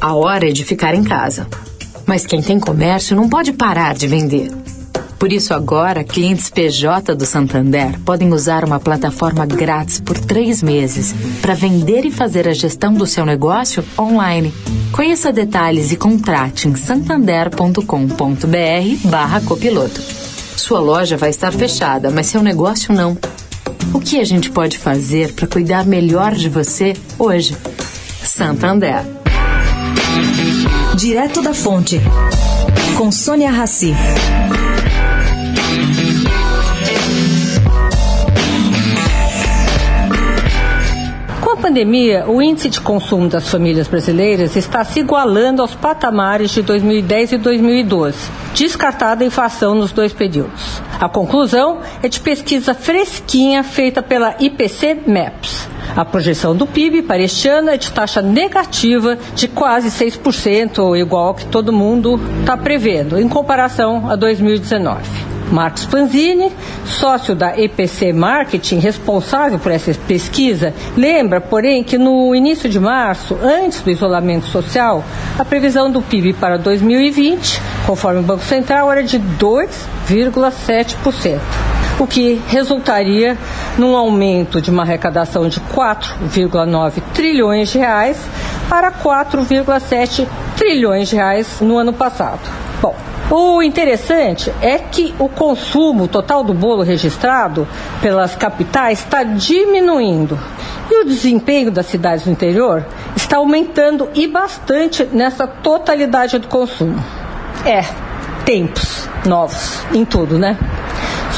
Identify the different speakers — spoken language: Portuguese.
Speaker 1: A hora é de ficar em casa. Mas quem tem comércio não pode parar de vender. Por isso, agora, clientes PJ do Santander podem usar uma plataforma grátis por três meses para vender e fazer a gestão do seu negócio online. Conheça detalhes e contrate em santander.com.br/barra copiloto. Sua loja vai estar fechada, mas seu negócio não. O que a gente pode fazer para cuidar melhor de você hoje? Santander.
Speaker 2: Direto da Fonte, com Sônia Rassi.
Speaker 3: Com a pandemia, o índice de consumo das famílias brasileiras está se igualando aos patamares de 2010 e 2012, descartada a inflação nos dois períodos. A conclusão é de pesquisa fresquinha feita pela IPC Maps. A projeção do PIB para este ano é de taxa negativa de quase 6%, igual ao que todo mundo está prevendo, em comparação a 2019. Marcos Panzini, sócio da EPC Marketing, responsável por essa pesquisa, lembra, porém, que no início de março, antes do isolamento social, a previsão do PIB para 2020, conforme o Banco Central, era de 2,7% o que resultaria num aumento de uma arrecadação de 4,9 trilhões de reais para 4,7 trilhões de reais no ano passado. Bom, o interessante é que o consumo total do bolo registrado pelas capitais está diminuindo e o desempenho das cidades do interior está aumentando e bastante nessa totalidade do consumo. É, tempos novos em tudo, né?